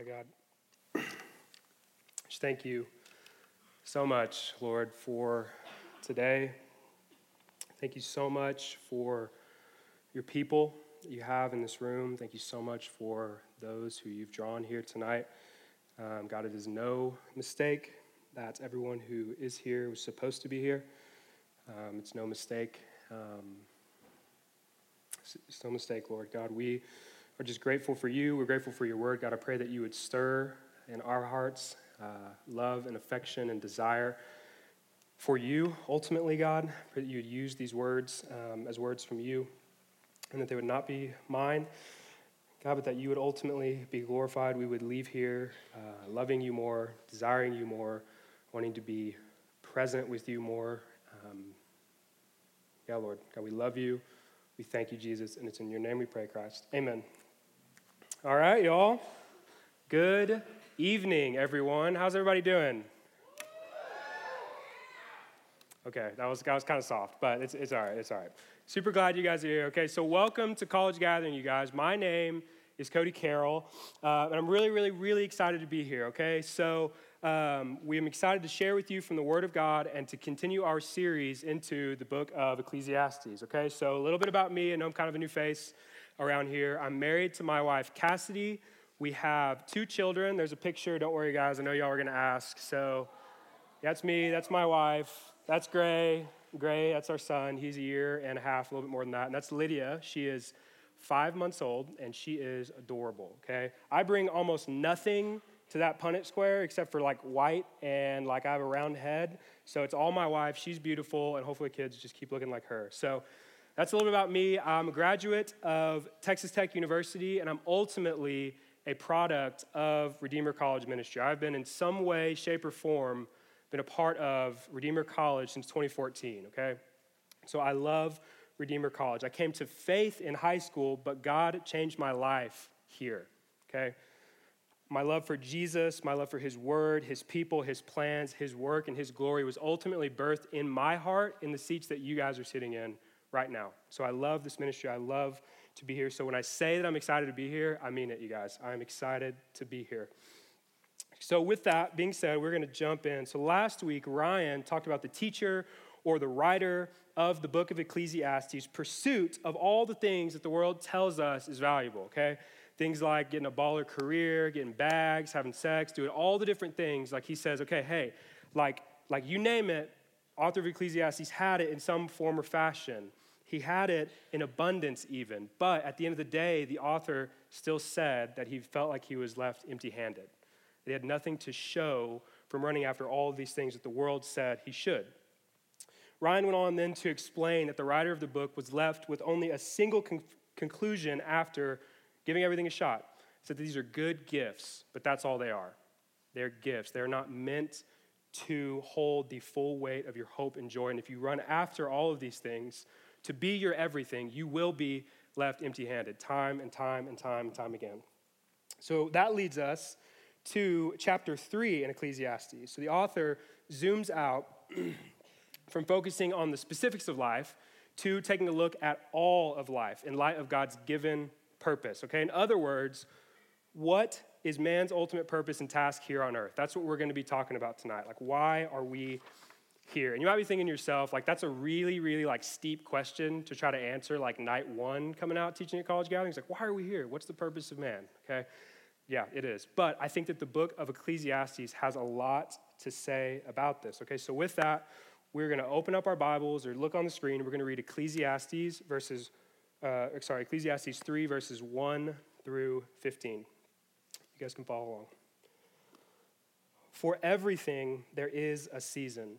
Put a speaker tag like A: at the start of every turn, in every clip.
A: Yeah, God. Just thank you so much, Lord, for today. Thank you so much for your people that you have in this room. Thank you so much for those who you've drawn here tonight. Um, God, it is no mistake that everyone who is here was supposed to be here. Um, it's no mistake. Um, it's, it's no mistake, Lord. God, we are just grateful for you. We're grateful for your word. God, I pray that you would stir in our hearts uh, love and affection and desire for you, ultimately, God. I pray that you would use these words um, as words from you and that they would not be mine. God, but that you would ultimately be glorified. We would leave here uh, loving you more, desiring you more, wanting to be present with you more. Um, yeah, Lord. God, we love you. We thank you, Jesus, and it's in your name we pray, Christ. Amen. All right, y'all. Good evening, everyone. How's everybody doing? Okay, that was, that was kind of soft, but it's, it's all right. It's all right. Super glad you guys are here. Okay, so welcome to College Gathering, you guys. My name is Cody Carroll, uh, and I'm really, really, really excited to be here. Okay, so um, we am excited to share with you from the Word of God and to continue our series into the book of Ecclesiastes. Okay, so a little bit about me. I know I'm kind of a new face around here. I'm married to my wife, Cassidy. We have two children. There's a picture. Don't worry, guys. I know y'all are going to ask. So that's me. That's my wife. That's Gray. Gray, that's our son. He's a year and a half, a little bit more than that. And that's Lydia. She is five months old, and she is adorable, okay? I bring almost nothing to that Punnett square except for like white and like I have a round head. So it's all my wife. She's beautiful, and hopefully kids just keep looking like her. So that's a little bit about me. I'm a graduate of Texas Tech University, and I'm ultimately a product of Redeemer College Ministry. I've been in some way, shape, or form been a part of Redeemer College since 2014, okay? So I love Redeemer College. I came to faith in high school, but God changed my life here, okay? My love for Jesus, my love for His Word, His people, His plans, His work, and His glory was ultimately birthed in my heart in the seats that you guys are sitting in right now. So I love this ministry. I love to be here. So when I say that I'm excited to be here, I mean it, you guys. I'm excited to be here. So, with that being said, we're going to jump in. So, last week, Ryan talked about the teacher or the writer of the book of Ecclesiastes' pursuit of all the things that the world tells us is valuable, okay? Things like getting a baller career, getting bags, having sex, doing all the different things. Like he says, okay, hey, like, like you name it, author of Ecclesiastes had it in some form or fashion. He had it in abundance, even. But at the end of the day, the author still said that he felt like he was left empty handed. He had nothing to show from running after all of these things that the world said he should. Ryan went on then to explain that the writer of the book was left with only a single con- conclusion after giving everything a shot. He said that these are good gifts, but that's all they are. They're gifts. They're not meant to hold the full weight of your hope and joy. And if you run after all of these things, to be your everything, you will be left empty handed time and time and time and time again. So that leads us to chapter 3 in Ecclesiastes. So the author zooms out from focusing on the specifics of life to taking a look at all of life in light of God's given purpose. Okay, in other words, what is man's ultimate purpose and task here on earth? That's what we're going to be talking about tonight. Like, why are we here? And you might be thinking to yourself, like, that's a really, really like steep question to try to answer, like night one coming out teaching at college gatherings. Like, why are we here? What's the purpose of man? Okay. Yeah, it is. But I think that the book of Ecclesiastes has a lot to say about this. Okay, so with that, we're going to open up our Bibles or look on the screen. We're going to read Ecclesiastes verses, uh, sorry, Ecclesiastes 3 verses 1 through 15. You guys can follow along. For everything there is a season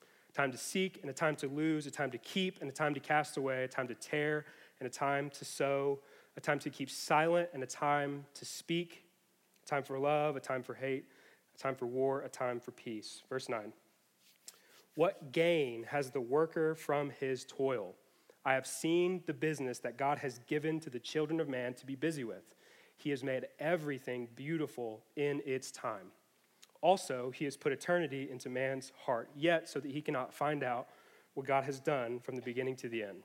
A: a time to seek and a time to lose, a time to keep and a time to cast away, a time to tear and a time to sow, a time to keep silent and a time to speak, a time for love, a time for hate, a time for war, a time for peace. Verse 9. What gain has the worker from his toil? I have seen the business that God has given to the children of man to be busy with. He has made everything beautiful in its time. Also, he has put eternity into man's heart, yet so that he cannot find out what God has done from the beginning to the end.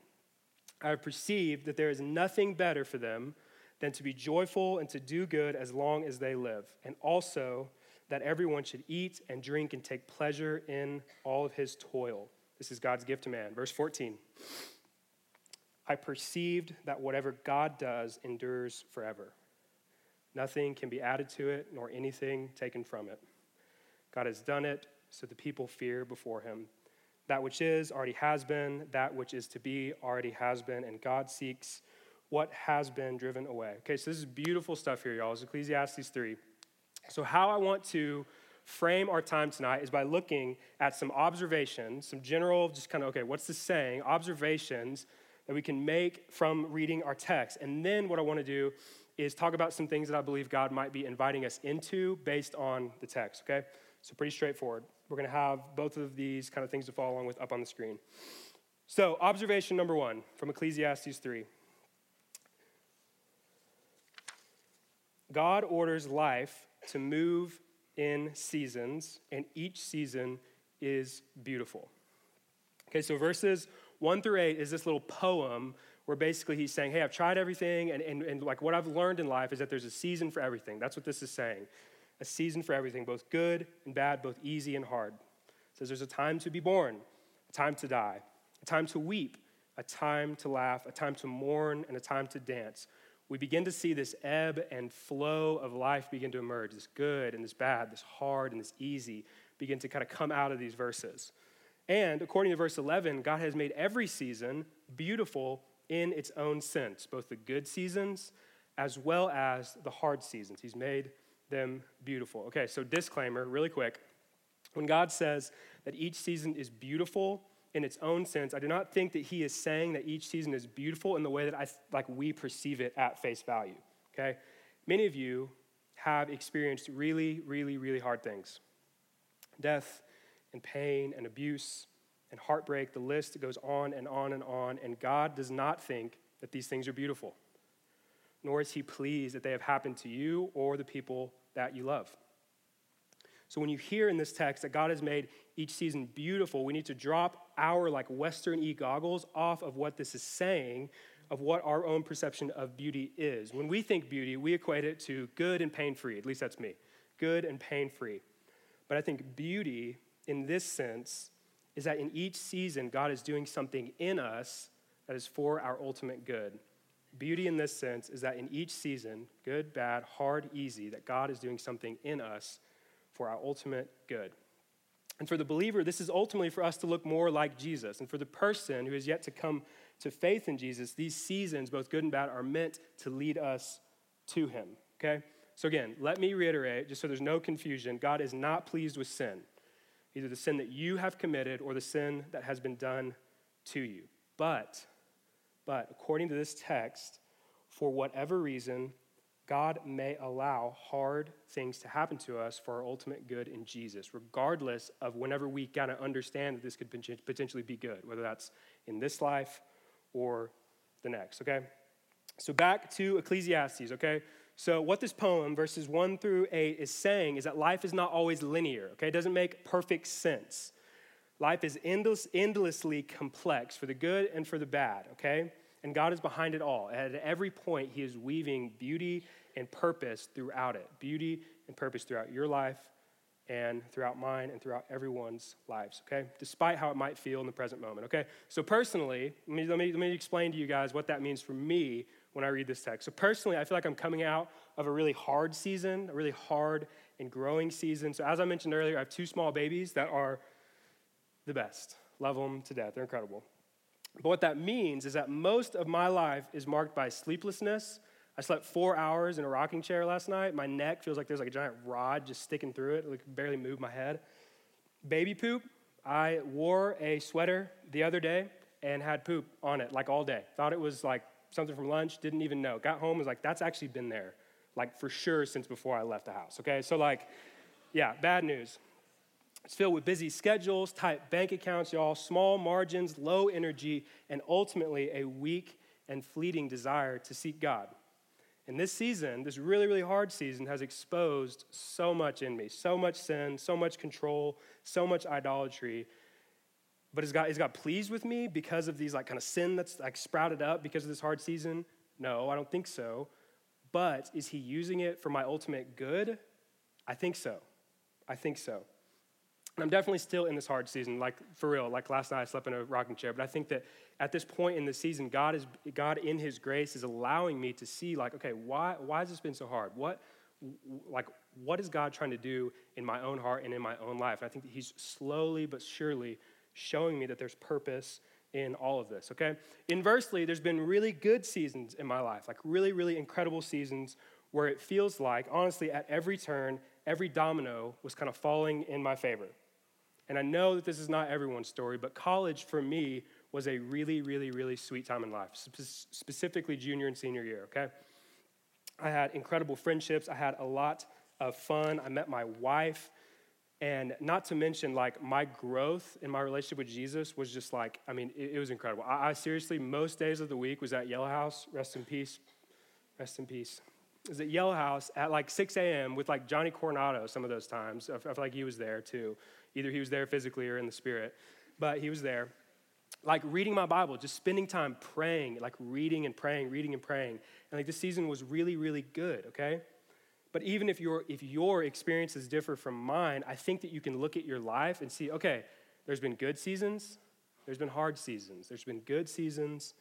A: I have perceived that there is nothing better for them than to be joyful and to do good as long as they live, and also that everyone should eat and drink and take pleasure in all of his toil. This is God's gift to man. Verse 14. I perceived that whatever God does endures forever. Nothing can be added to it, nor anything taken from it. God has done it, so the people fear before him. That which is already has been, that which is to be already has been, and God seeks what has been driven away. Okay, so this is beautiful stuff here, y'all. It's Ecclesiastes 3. So, how I want to frame our time tonight is by looking at some observations, some general, just kind of, okay, what's the saying? Observations that we can make from reading our text. And then what I want to do is talk about some things that I believe God might be inviting us into based on the text, okay? So, pretty straightforward. We're going to have both of these kind of things to follow along with up on the screen. So, observation number one from Ecclesiastes 3 God orders life to move in seasons, and each season is beautiful. Okay, so verses 1 through 8 is this little poem where basically he's saying, Hey, I've tried everything, and, and, and like what I've learned in life is that there's a season for everything. That's what this is saying a season for everything, both good and bad, both easy and hard. It says there's a time to be born, a time to die, a time to weep, a time to laugh, a time to mourn, and a time to dance. We begin to see this ebb and flow of life begin to emerge. This good and this bad, this hard and this easy begin to kind of come out of these verses. And according to verse 11, God has made every season beautiful in its own sense, both the good seasons as well as the hard seasons. He's made them beautiful. Okay, so disclaimer, really quick. When God says that each season is beautiful in its own sense, I do not think that He is saying that each season is beautiful in the way that I like we perceive it at face value. Okay, many of you have experienced really, really, really hard things, death and pain and abuse and heartbreak. The list goes on and on and on. And God does not think that these things are beautiful nor is he pleased that they have happened to you or the people that you love. So when you hear in this text that God has made each season beautiful, we need to drop our like Western e goggles off of what this is saying, of what our own perception of beauty is. When we think beauty, we equate it to good and pain free. At least that's me. Good and pain free. But I think beauty in this sense is that in each season, God is doing something in us that is for our ultimate good. Beauty in this sense is that in each season, good, bad, hard, easy, that God is doing something in us for our ultimate good. And for the believer, this is ultimately for us to look more like Jesus. And for the person who is yet to come to faith in Jesus, these seasons, both good and bad, are meant to lead us to Him. Okay? So again, let me reiterate, just so there's no confusion God is not pleased with sin, either the sin that you have committed or the sin that has been done to you. But but according to this text, for whatever reason, God may allow hard things to happen to us for our ultimate good in Jesus, regardless of whenever we kind of understand that this could potentially be good, whether that's in this life or the next, okay? So back to Ecclesiastes, okay? So what this poem, verses 1 through 8, is saying is that life is not always linear, okay? It doesn't make perfect sense. Life is endless, endlessly complex for the good and for the bad, okay? And God is behind it all. At every point, He is weaving beauty and purpose throughout it. Beauty and purpose throughout your life and throughout mine and throughout everyone's lives, okay? Despite how it might feel in the present moment, okay? So, personally, let me, let me, let me explain to you guys what that means for me when I read this text. So, personally, I feel like I'm coming out of a really hard season, a really hard and growing season. So, as I mentioned earlier, I have two small babies that are the best. Love them to death. They're incredible. But what that means is that most of my life is marked by sleeplessness. I slept four hours in a rocking chair last night. My neck feels like there's like a giant rod just sticking through it. I can barely move my head. Baby poop. I wore a sweater the other day and had poop on it like all day. Thought it was like something from lunch, didn't even know. Got home, was like, that's actually been there, like for sure since before I left the house. Okay, so like Yeah, bad news. It's filled with busy schedules, tight bank accounts, y'all, small margins, low energy, and ultimately a weak and fleeting desire to seek God. And this season, this really, really hard season, has exposed so much in me so much sin, so much control, so much idolatry. But is God, is God pleased with me because of these like kind of sin that's like sprouted up because of this hard season? No, I don't think so. But is he using it for my ultimate good? I think so. I think so. And I'm definitely still in this hard season, like for real. Like last night, I slept in a rocking chair. But I think that at this point in the season, God is God in His grace is allowing me to see, like, okay, why why has this been so hard? What like what is God trying to do in my own heart and in my own life? And I think that He's slowly but surely showing me that there's purpose in all of this. Okay. Inversely, there's been really good seasons in my life, like really really incredible seasons where it feels like, honestly, at every turn, every domino was kind of falling in my favor. And I know that this is not everyone's story, but college for me was a really, really, really sweet time in life, specifically junior and senior year, okay? I had incredible friendships. I had a lot of fun. I met my wife. And not to mention, like, my growth in my relationship with Jesus was just like, I mean, it, it was incredible. I, I, seriously, most days of the week was at Yellow House. Rest in peace. Rest in peace. Was at Yellow House at like 6 a.m. with like Johnny Coronado some of those times. I feel like he was there too. Either he was there physically or in the spirit, but he was there. Like reading my Bible, just spending time praying, like reading and praying, reading and praying. And like this season was really, really good, okay? But even if your if your experiences differ from mine, I think that you can look at your life and see, okay, there's been good seasons, there's been hard seasons, there's been good seasons,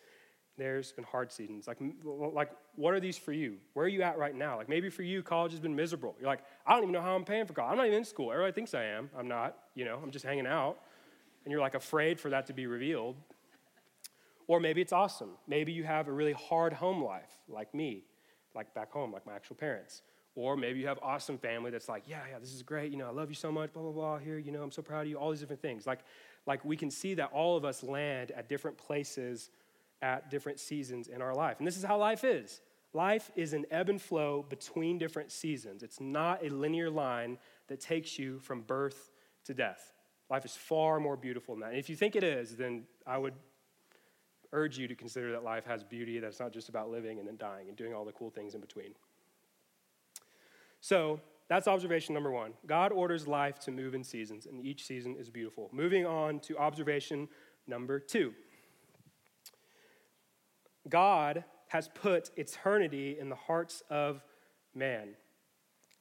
A: there's been hard seasons. Like, like, what are these for you? Where are you at right now? Like, maybe for you, college has been miserable. You're like, I don't even know how I'm paying for college. I'm not even in school. Everybody thinks I am. I'm not. You know, I'm just hanging out. And you're like afraid for that to be revealed. Or maybe it's awesome. Maybe you have a really hard home life, like me, like back home, like my actual parents. Or maybe you have awesome family that's like, yeah, yeah, this is great. You know, I love you so much. Blah blah blah. Here, you know, I'm so proud of you. All these different things. Like, like we can see that all of us land at different places at different seasons in our life. And this is how life is life is an ebb and flow between different seasons, it's not a linear line that takes you from birth to death. Life is far more beautiful than that. And if you think it is, then I would urge you to consider that life has beauty, that it's not just about living and then dying and doing all the cool things in between. So, that's observation number one. God orders life to move in seasons, and each season is beautiful. Moving on to observation number two. God has put eternity in the hearts of man.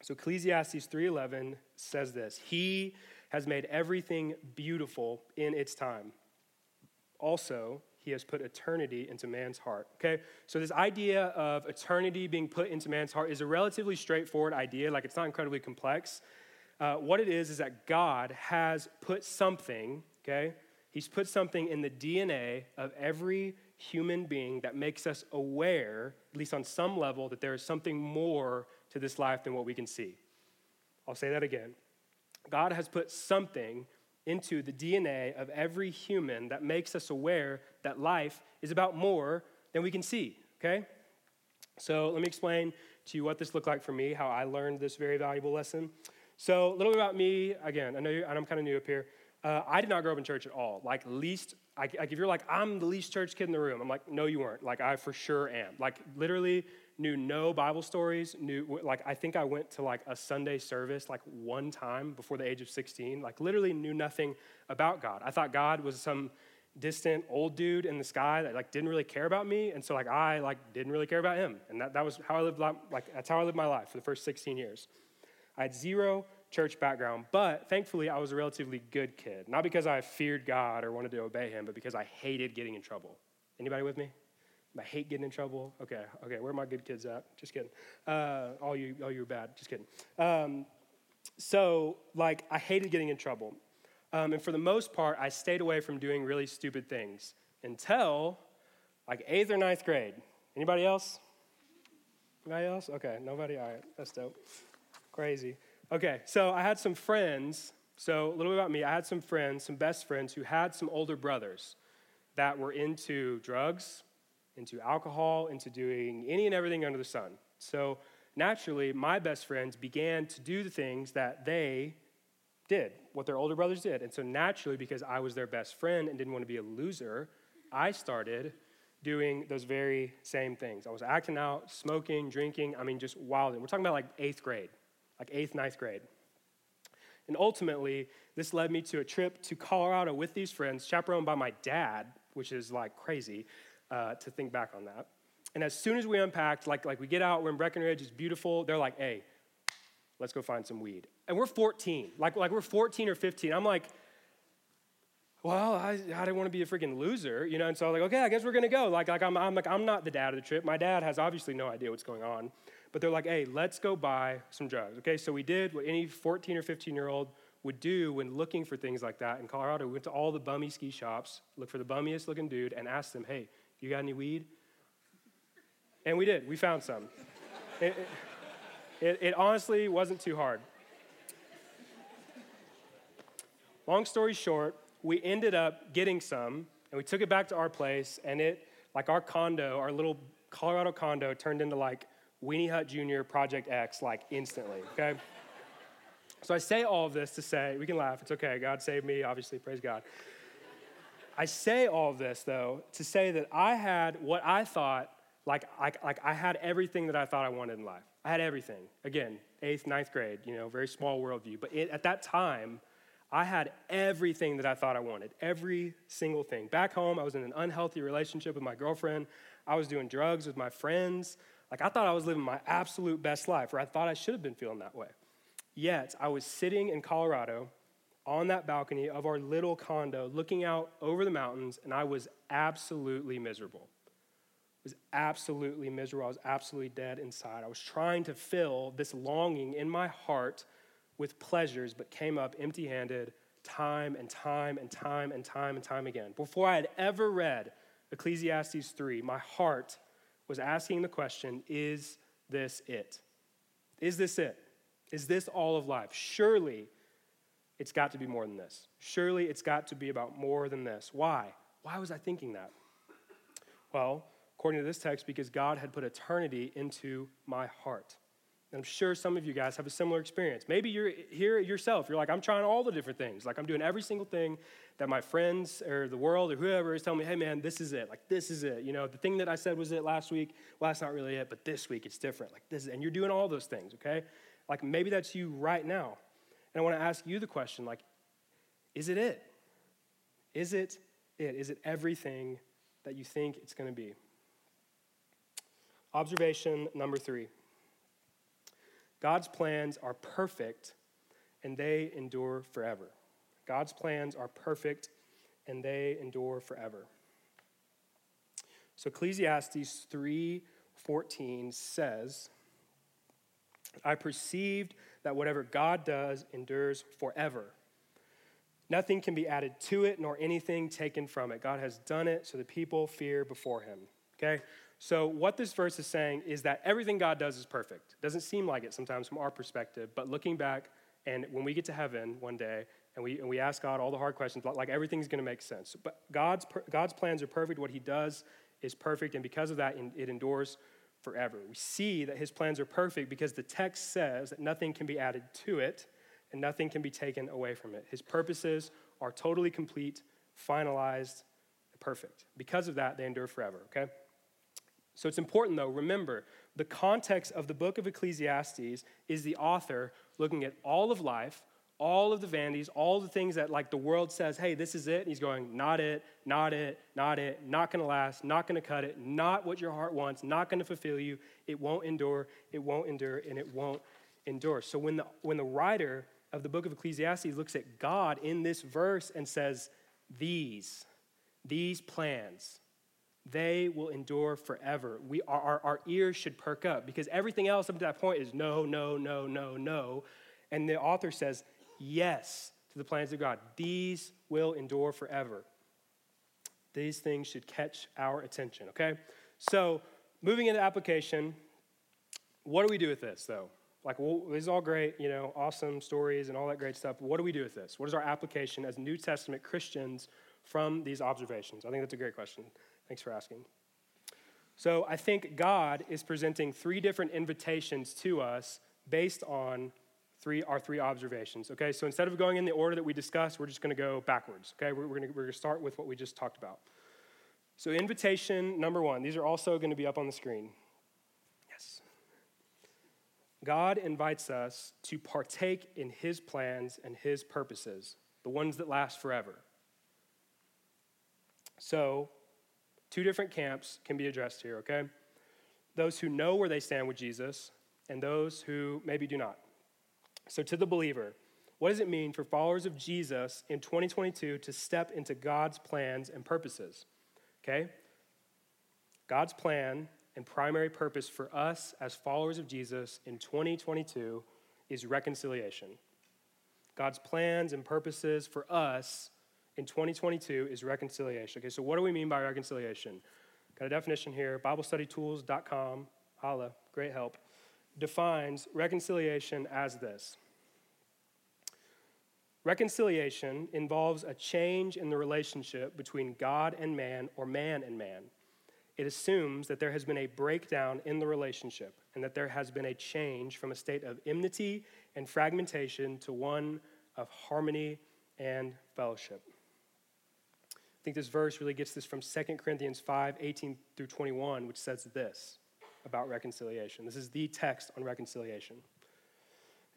A: So Ecclesiastes 3:11 says this, he has made everything beautiful in its time. Also, he has put eternity into man's heart. Okay? So this idea of eternity being put into man's heart is a relatively straightforward idea, like it's not incredibly complex. Uh, what it is is that God has put something, okay? He's put something in the DNA of every human being that makes us aware, at least on some level, that there is something more to this life than what we can see. I'll say that again. God has put something into the DNA of every human that makes us aware that life is about more than we can see, okay? So let me explain to you what this looked like for me, how I learned this very valuable lesson. So, a little bit about me. Again, I know I'm kind of new up here. Uh, I did not grow up in church at all. Like, least, like, if you're like, I'm the least church kid in the room, I'm like, no, you weren't. Like, I for sure am. Like, literally knew no Bible stories. Knew, like, I think I went to like a Sunday service like one time before the age of 16. Like, literally knew nothing about God. I thought God was some distant old dude in the sky that like didn't really care about me and so like i like didn't really care about him and that, that was how i lived like that's how i lived my life for the first 16 years i had zero church background, but thankfully I was a relatively good kid. Not because I feared God or wanted to obey him, but because I hated getting in trouble. Anybody with me? I hate getting in trouble. Okay, okay, where are my good kids at? Just kidding. Uh, all you, all you are bad. Just kidding. Um, so, like, I hated getting in trouble, um, and for the most part, I stayed away from doing really stupid things until like eighth or ninth grade. Anybody else? Anybody else? Okay, nobody. All right, that's dope. Crazy. Okay, so I had some friends. So, a little bit about me. I had some friends, some best friends, who had some older brothers that were into drugs, into alcohol, into doing any and everything under the sun. So, naturally, my best friends began to do the things that they did, what their older brothers did. And so, naturally, because I was their best friend and didn't want to be a loser, I started doing those very same things. I was acting out, smoking, drinking, I mean, just wilding. We're talking about like eighth grade, like eighth, ninth grade. And ultimately, this led me to a trip to Colorado with these friends, chaperoned by my dad, which is like crazy uh, to think back on that. And as soon as we unpacked, like, like we get out, we're in Breckenridge, it's beautiful. They're like, hey, let's go find some weed. And we're 14, like, like we're 14 or 15. I'm like, well, I, I didn't want to be a freaking loser, you know. And so I was like, okay, I guess we're gonna go. Like, like I'm, I'm like, I'm not the dad of the trip. My dad has obviously no idea what's going on, but they're like, hey, let's go buy some drugs. Okay, so we did what any 14 or 15 year old would do when looking for things like that in Colorado. We went to all the bummy ski shops, looked for the bummiest looking dude, and asked them, hey, you got any weed? And we did. We found some. it, it, it, honestly wasn't too hard. Long story short, we ended up getting some, and we took it back to our place, and it, like our condo, our little Colorado condo, turned into like Weenie Hut Jr. Project X, like instantly, okay? so I say all of this to say, we can laugh, it's okay, God saved me, obviously, praise God. I say all of this, though, to say that I had what I thought, like, like, like I had everything that I thought I wanted in life. I had everything. Again, eighth, ninth grade, you know, very small worldview. But it, at that time, I had everything that I thought I wanted, every single thing. Back home, I was in an unhealthy relationship with my girlfriend. I was doing drugs with my friends. Like, I thought I was living my absolute best life, or I thought I should have been feeling that way. Yet, I was sitting in Colorado on that balcony of our little condo, looking out over the mountains, and I was absolutely miserable. I was absolutely miserable. I was absolutely dead inside. I was trying to fill this longing in my heart with pleasures, but came up empty handed time and time and time and time and time again. Before I had ever read Ecclesiastes 3, my heart was asking the question Is this it? Is this it? Is this all of life? Surely it's got to be more than this. Surely it's got to be about more than this. Why? Why was I thinking that? Well, according to this text, because God had put eternity into my heart. I'm sure some of you guys have a similar experience. Maybe you're here yourself. You're like, I'm trying all the different things. Like, I'm doing every single thing that my friends or the world or whoever is telling me, hey, man, this is it. Like, this is it. You know, the thing that I said was it last week, well, that's not really it, but this week it's different. Like, this is, and you're doing all those things, okay? Like, maybe that's you right now. And I want to ask you the question, like, is it it? Is it it? Is it everything that you think it's going to be? Observation number three. God's plans are perfect and they endure forever. God's plans are perfect and they endure forever. So Ecclesiastes 3:14 says, I perceived that whatever God does endures forever. Nothing can be added to it, nor anything taken from it. God has done it, so the people fear before him. Okay? So, what this verse is saying is that everything God does is perfect. Doesn't seem like it sometimes from our perspective, but looking back, and when we get to heaven one day, and we, and we ask God all the hard questions, like everything's going to make sense. But God's, God's plans are perfect. What He does is perfect, and because of that, it endures forever. We see that His plans are perfect because the text says that nothing can be added to it and nothing can be taken away from it. His purposes are totally complete, finalized, perfect. Because of that, they endure forever, okay? So it's important, though, remember, the context of the book of Ecclesiastes is the author looking at all of life, all of the vanities, all the things that, like, the world says, hey, this is it. And he's going, not it, not it, not it, not to last, not to cut it, not what your heart wants, not to fulfill you. It won't endure, it won't endure, and it won't endure. So when the, when the writer of the book of Ecclesiastes looks at God in this verse and says, these, these plans, they will endure forever. We, our, our ears should perk up because everything else up to that point is no, no, no, no, no. And the author says, yes to the plans of God. These will endure forever. These things should catch our attention, okay? So, moving into application, what do we do with this, though? Like, well, this is all great, you know, awesome stories and all that great stuff. What do we do with this? What is our application as New Testament Christians from these observations? I think that's a great question. Thanks for asking. So I think God is presenting three different invitations to us based on three, our three observations. Okay, so instead of going in the order that we discussed, we're just going to go backwards. Okay, we're, we're going to start with what we just talked about. So, invitation number one, these are also going to be up on the screen. Yes. God invites us to partake in his plans and his purposes, the ones that last forever. So, two different camps can be addressed here, okay? Those who know where they stand with Jesus, and those who maybe do not. So, to the believer, what does it mean for followers of Jesus in 2022 to step into God's plans and purposes? Okay? God's plan and primary purpose for us as followers of Jesus in 2022 is reconciliation. God's plans and purposes for us in 2022 is reconciliation. Okay, so what do we mean by reconciliation? Got a definition here, BibleStudyTools.com, holla, great help, defines reconciliation as this. Reconciliation involves a change in the relationship between God and man or man and man. It assumes that there has been a breakdown in the relationship and that there has been a change from a state of enmity and fragmentation to one of harmony and fellowship. Think this verse really gets this from 2 Corinthians 5 18 through 21, which says this about reconciliation. This is the text on reconciliation.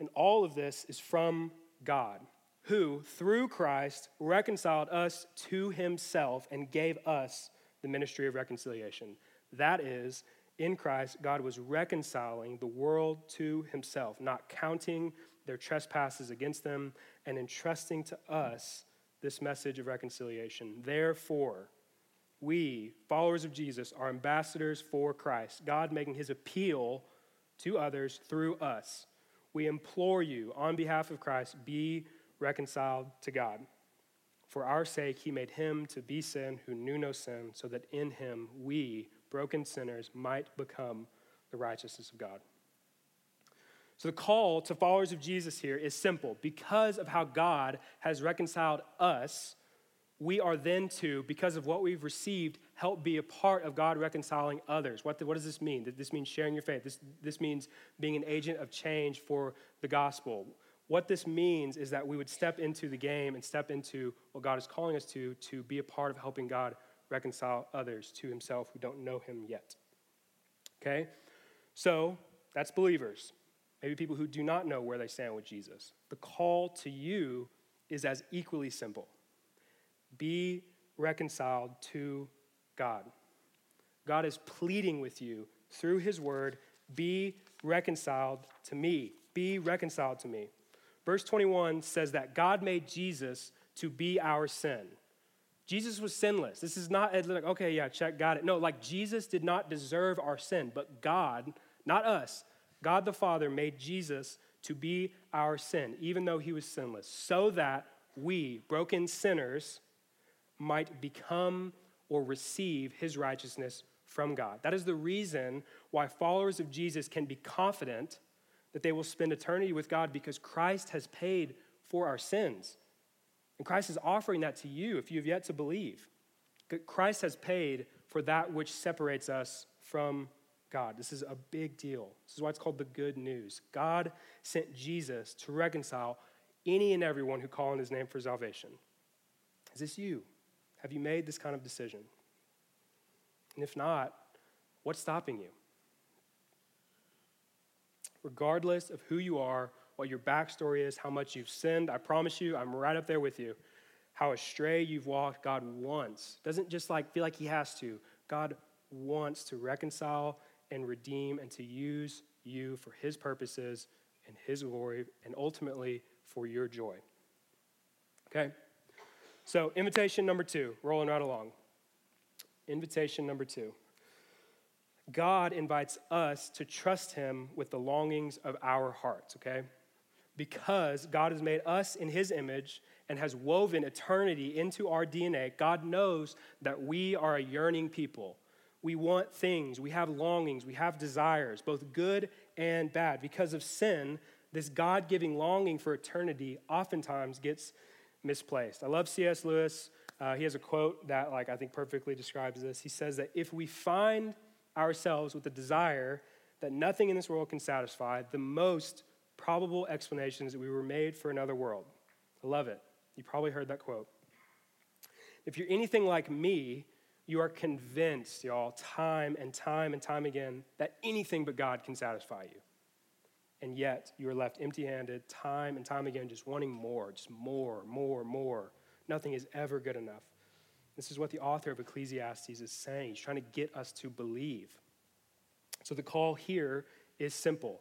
A: And all of this is from God who, through Christ, reconciled us to himself and gave us the ministry of reconciliation. That is, in Christ, God was reconciling the world to himself, not counting their trespasses against them, and entrusting to us this message of reconciliation. Therefore, we, followers of Jesus, are ambassadors for Christ, God making his appeal to others through us. We implore you, on behalf of Christ, be reconciled to God. For our sake, he made him to be sin who knew no sin, so that in him we, broken sinners, might become the righteousness of God. So the call to followers of Jesus here is simple. Because of how God has reconciled us, we are then to, because of what we've received, help be a part of God reconciling others. What, the, what does this mean? This means sharing your faith. This, this means being an agent of change for the gospel. What this means is that we would step into the game and step into what God is calling us to, to be a part of helping God reconcile others to himself who don't know him yet. Okay? So, that's believers. Maybe people who do not know where they stand with Jesus. The call to you is as equally simple be reconciled to God. God is pleading with you through his word be reconciled to me. Be reconciled to me. Verse 21 says that God made Jesus to be our sin. Jesus was sinless. This is not like, okay, yeah, check, got it. No, like Jesus did not deserve our sin, but God, not us, God the Father made Jesus to be our sin, even though he was sinless, so that we, broken sinners, might become or receive his righteousness from God. That is the reason why followers of Jesus can be confident that they will spend eternity with God because Christ has paid for our sins. And Christ is offering that to you if you have yet to believe. Christ has paid for that which separates us from God. This is a big deal. This is why it's called the good news. God sent Jesus to reconcile any and everyone who call on his name for salvation. Is this you? Have you made this kind of decision? And if not, what's stopping you? regardless of who you are, what your backstory is, how much you've sinned. I promise you, I'm right up there with you. How astray you've walked, God wants. Doesn't just like feel like He has to. God wants to reconcile and redeem and to use you for His purposes and His glory and ultimately for your joy. Okay? So, invitation number two, rolling right along. Invitation number two. God invites us to trust Him with the longings of our hearts, okay? Because God has made us in His image and has woven eternity into our DNA, God knows that we are a yearning people. We want things, we have longings, we have desires, both good and bad. Because of sin, this God giving longing for eternity oftentimes gets misplaced. I love C.S. Lewis. Uh, he has a quote that, like, I think perfectly describes this. He says that if we find ourselves with the desire that nothing in this world can satisfy, the most probable explanation is that we were made for another world. I love it. You probably heard that quote. If you're anything like me, you are convinced, y'all, time and time and time again, that anything but God can satisfy you. And yet, you are left empty handed time and time again, just wanting more, just more, more, more. Nothing is ever good enough. This is what the author of Ecclesiastes is saying. He's trying to get us to believe. So the call here is simple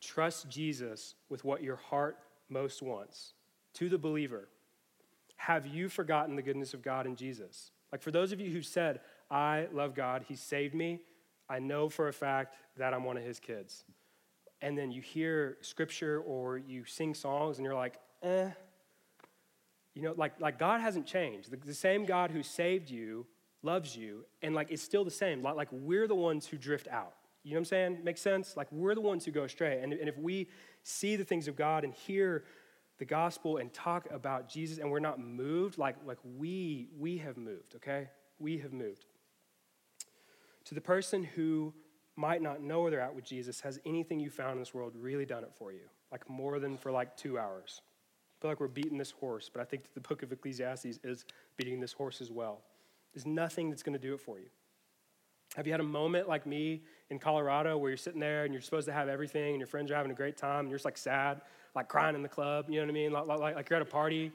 A: trust Jesus with what your heart most wants. To the believer, have you forgotten the goodness of God in Jesus? Like for those of you who said, I love God, He saved me, I know for a fact that I'm one of His kids. And then you hear scripture or you sing songs and you're like, eh. You know, like, like God hasn't changed. The, the same God who saved you loves you, and like it's still the same. Like, like we're the ones who drift out. You know what I'm saying? Makes sense? Like we're the ones who go astray. And, and if we see the things of God and hear the gospel and talk about Jesus and we're not moved, like, like we, we have moved, okay? We have moved. To the person who might not know where they're at with Jesus, has anything you found in this world really done it for you? Like more than for like two hours? I feel like we're beating this horse, but I think that the book of Ecclesiastes is beating this horse as well. There's nothing that's going to do it for you. Have you had a moment like me in Colorado where you're sitting there and you're supposed to have everything and your friends are having a great time and you're just like sad, like crying in the club, you know what I mean? Like, like, like you're at a party,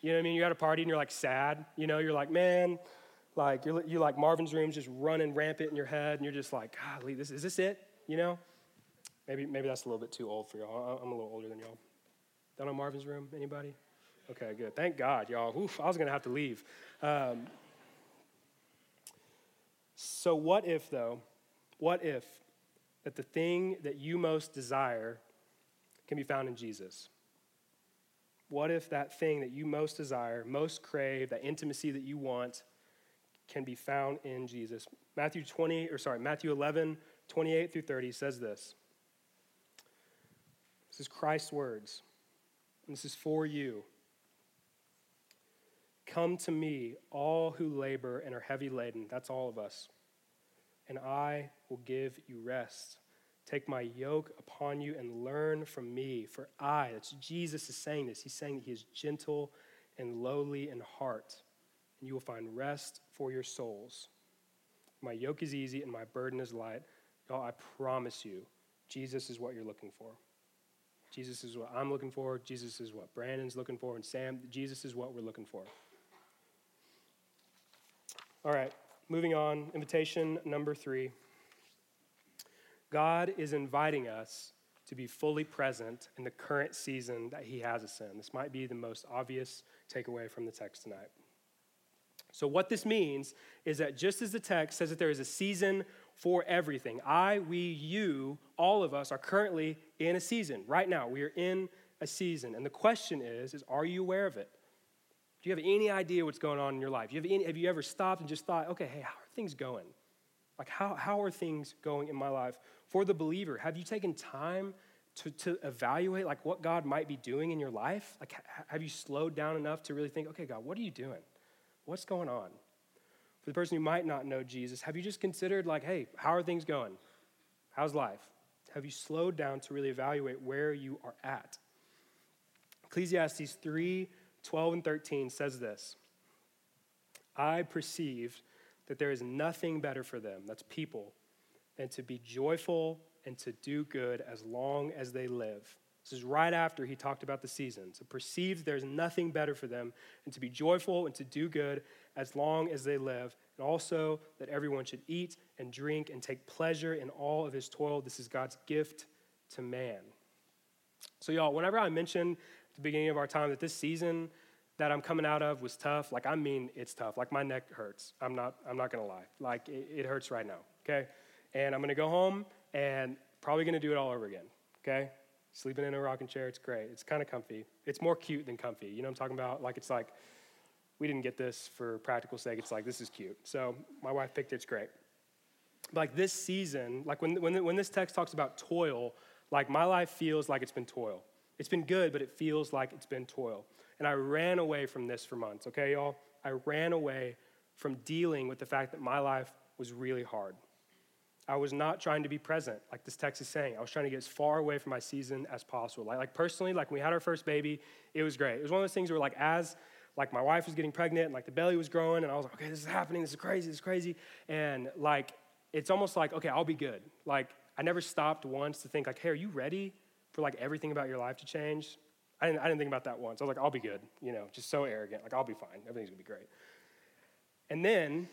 A: you know what I mean? You're at a party and you're like sad, you know, you're like, man, like you're, you like Marvin's room's just running rampant in your head and you're just like, golly, this, is this it? You know? Maybe, maybe that's a little bit too old for y'all. I'm a little older than y'all. Down on Marvin's room, anybody? Okay, good. Thank God, y'all. Oof, I was to have to leave. Um, so, what if, though, what if that the thing that you most desire can be found in Jesus? What if that thing that you most desire, most crave, that intimacy that you want, can be found in Jesus? Matthew 20, or sorry, Matthew 11, 28 through 30 says this. This is Christ's words. And this is for you. Come to me, all who labor and are heavy laden. That's all of us. And I will give you rest. Take my yoke upon you and learn from me. For I, that's Jesus is saying this. He's saying that he is gentle and lowly in heart, and you will find rest for your souls. My yoke is easy and my burden is light. Y'all, I promise you, Jesus is what you're looking for. Jesus is what I'm looking for. Jesus is what Brandon's looking for. And Sam, Jesus is what we're looking for. All right, moving on. Invitation number three. God is inviting us to be fully present in the current season that He has us in. This might be the most obvious takeaway from the text tonight. So, what this means is that just as the text says that there is a season for everything. I, we, you, all of us are currently in a season. Right now, we are in a season. And the question is, is are you aware of it? Do you have any idea what's going on in your life? You have, any, have you ever stopped and just thought, okay, hey, how are things going? Like, how, how are things going in my life? For the believer, have you taken time to, to evaluate, like, what God might be doing in your life? Like, have you slowed down enough to really think, okay, God, what are you doing? What's going on? For the person who might not know Jesus, have you just considered, like, hey, how are things going? How's life? Have you slowed down to really evaluate where you are at? Ecclesiastes 3 12 and 13 says this I perceived that there is nothing better for them, that's people, than to be joyful and to do good as long as they live. This is right after he talked about the seasons. So perceives there's nothing better for them and to be joyful and to do good as long as they live, and also that everyone should eat and drink and take pleasure in all of his toil. This is God's gift to man. So, y'all, whenever I mention at the beginning of our time that this season that I'm coming out of was tough, like I mean it's tough. Like my neck hurts. I'm not I'm not gonna lie. Like it, it hurts right now. Okay? And I'm gonna go home and probably gonna do it all over again. Okay? Sleeping in a rocking chair, it's great. It's kind of comfy. It's more cute than comfy. You know what I'm talking about? Like it's like we didn't get this for practical sake. It's like, this is cute. So my wife picked it, it's great. Like this season, like when, when, when this text talks about toil, like my life feels like it's been toil. It's been good, but it feels like it's been toil. And I ran away from this for months, okay, y'all? I ran away from dealing with the fact that my life was really hard. I was not trying to be present, like this text is saying. I was trying to get as far away from my season as possible. Like, like personally, like when we had our first baby, it was great. It was one of those things where like as like my wife was getting pregnant and like the belly was growing and I was like, okay, this is happening, this is crazy, this is crazy. And like it's almost like, okay, I'll be good. Like I never stopped once to think like, hey, are you ready for like everything about your life to change? I didn't, I didn't think about that once. I was like, I'll be good, you know, just so arrogant. Like I'll be fine. Everything's gonna be great. And then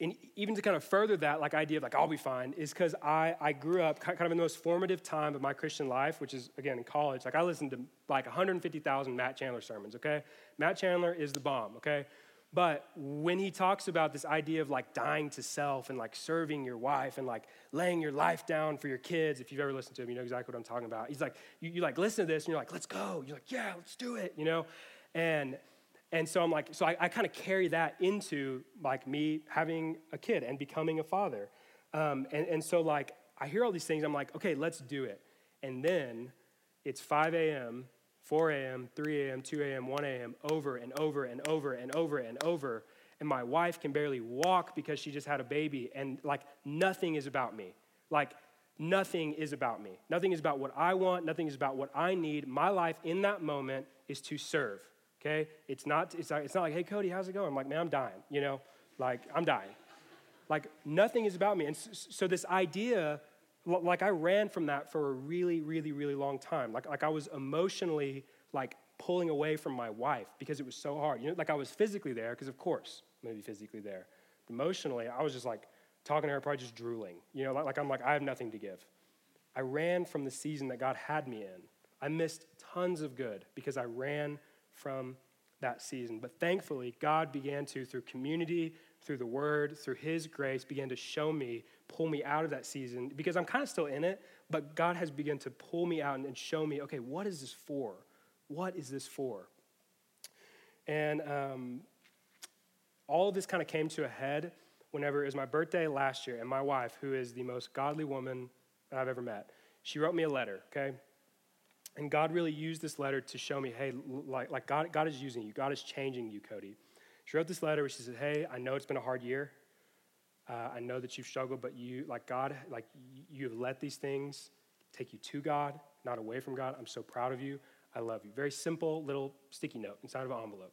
A: and even to kind of further that like idea of like i'll be fine is because I, I grew up kind of in the most formative time of my christian life which is again in college. Like i listened to like 150000 matt chandler sermons okay? Matt chandler is the bomb okay? But when he talks about this idea of like dying to self and like serving your wife and like laying your life down for your kids if you've ever listened to him you know exactly what i'm talking about. He's like you, you like listen to this and you're like let's go you're like yeah let's do it you know? And and so I'm like, so I, I kind of carry that into like me having a kid and becoming a father. Um, and, and so like I hear all these things, I'm like, okay, let's do it. And then it's 5 a.m., 4 a.m., 3 a.m., 2 a.m., 1 a.m., over and over and over and over and over. And my wife can barely walk because she just had a baby. And like nothing is about me. Like nothing is about me. Nothing is about what I want. Nothing is about what I need. My life in that moment is to serve okay? It's not, it's not, it's not like, hey, Cody, how's it going? I'm like, man, I'm dying, you know? Like, I'm dying. Like, nothing is about me. And so, so this idea, like, I ran from that for a really, really, really long time. Like, like I was emotionally, like, pulling away from my wife because it was so hard. You know, like I was physically there, because of course, maybe physically there. Emotionally, I was just like talking to her, probably just drooling. You know, like, like I'm like, I have nothing to give. I ran from the season that God had me in. I missed tons of good because I ran from that season. But thankfully, God began to, through community, through the word, through his grace, began to show me, pull me out of that season because I'm kind of still in it, but God has begun to pull me out and show me, okay, what is this for? What is this for? And um, all of this kind of came to a head whenever it was my birthday last year, and my wife, who is the most godly woman I've ever met, she wrote me a letter, okay? And God really used this letter to show me, hey, like, like God, God is using you. God is changing you, Cody. She wrote this letter where she said, hey, I know it's been a hard year. Uh, I know that you've struggled, but you, like God, like you have let these things take you to God, not away from God. I'm so proud of you. I love you. Very simple little sticky note inside of an envelope.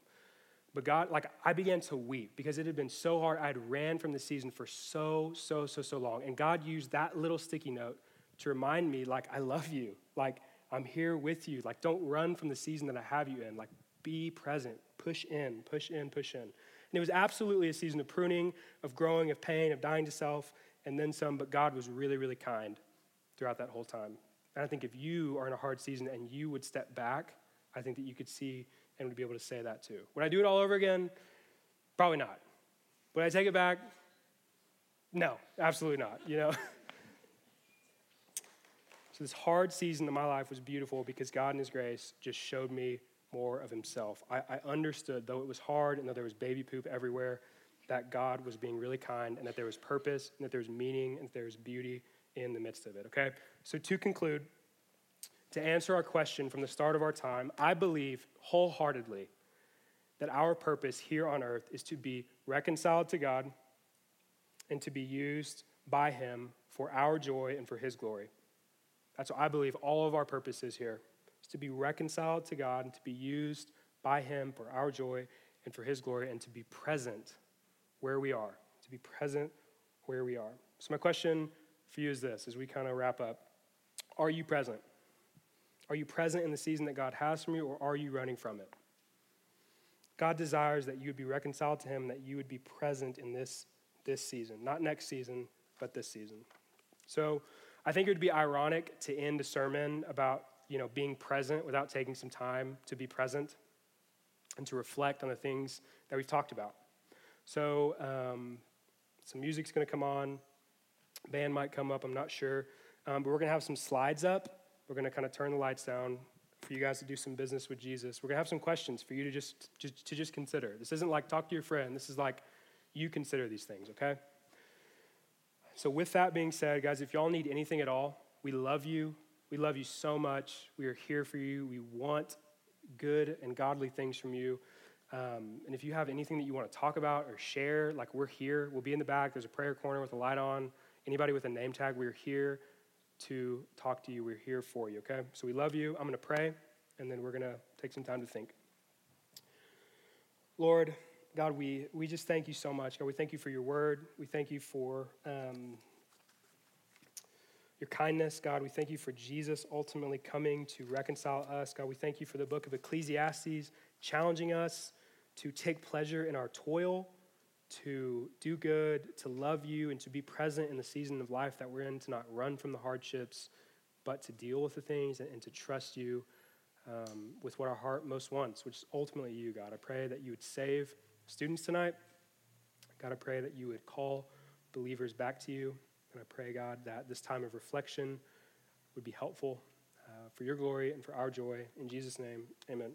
A: But God, like I began to weep because it had been so hard. I had ran from the season for so, so, so, so long. And God used that little sticky note to remind me, like, I love you. Like, I'm here with you. Like, don't run from the season that I have you in. Like, be present. Push in, push in, push in. And it was absolutely a season of pruning, of growing, of pain, of dying to self, and then some. But God was really, really kind throughout that whole time. And I think if you are in a hard season and you would step back, I think that you could see and would be able to say that too. Would I do it all over again? Probably not. Would I take it back? No, absolutely not. You know? This hard season of my life was beautiful because God in His grace just showed me more of Himself. I, I understood, though it was hard and though there was baby poop everywhere, that God was being really kind and that there was purpose and that there was meaning and that there was beauty in the midst of it, okay? So, to conclude, to answer our question from the start of our time, I believe wholeheartedly that our purpose here on earth is to be reconciled to God and to be used by Him for our joy and for His glory. That's what I believe all of our purpose is here, is to be reconciled to God and to be used by Him for our joy and for His glory and to be present where we are, to be present where we are. So, my question for you is this as we kind of wrap up Are you present? Are you present in the season that God has for you, or are you running from it? God desires that you would be reconciled to Him, that you would be present in this, this season, not next season, but this season. So, I think it would be ironic to end a sermon about you know being present without taking some time to be present and to reflect on the things that we've talked about. So um, some music's going to come on, band might come up. I'm not sure, um, but we're going to have some slides up. We're going to kind of turn the lights down for you guys to do some business with Jesus. We're going to have some questions for you to just, just to just consider. This isn't like talk to your friend. This is like you consider these things. Okay. So, with that being said, guys, if y'all need anything at all, we love you. We love you so much. We are here for you. We want good and godly things from you. Um, and if you have anything that you want to talk about or share, like we're here, we'll be in the back. There's a prayer corner with a light on. Anybody with a name tag, we're here to talk to you. We're here for you, okay? So we love you. I'm going to pray, and then we're going to take some time to think. Lord, God, we, we just thank you so much. God, we thank you for your word. We thank you for um, your kindness. God, we thank you for Jesus ultimately coming to reconcile us. God, we thank you for the book of Ecclesiastes challenging us to take pleasure in our toil, to do good, to love you, and to be present in the season of life that we're in, to not run from the hardships, but to deal with the things and, and to trust you um, with what our heart most wants, which is ultimately you, God. I pray that you would save students tonight. God, I pray that you would call believers back to you. And I pray, God, that this time of reflection would be helpful uh, for your glory and for our joy. In Jesus' name, amen.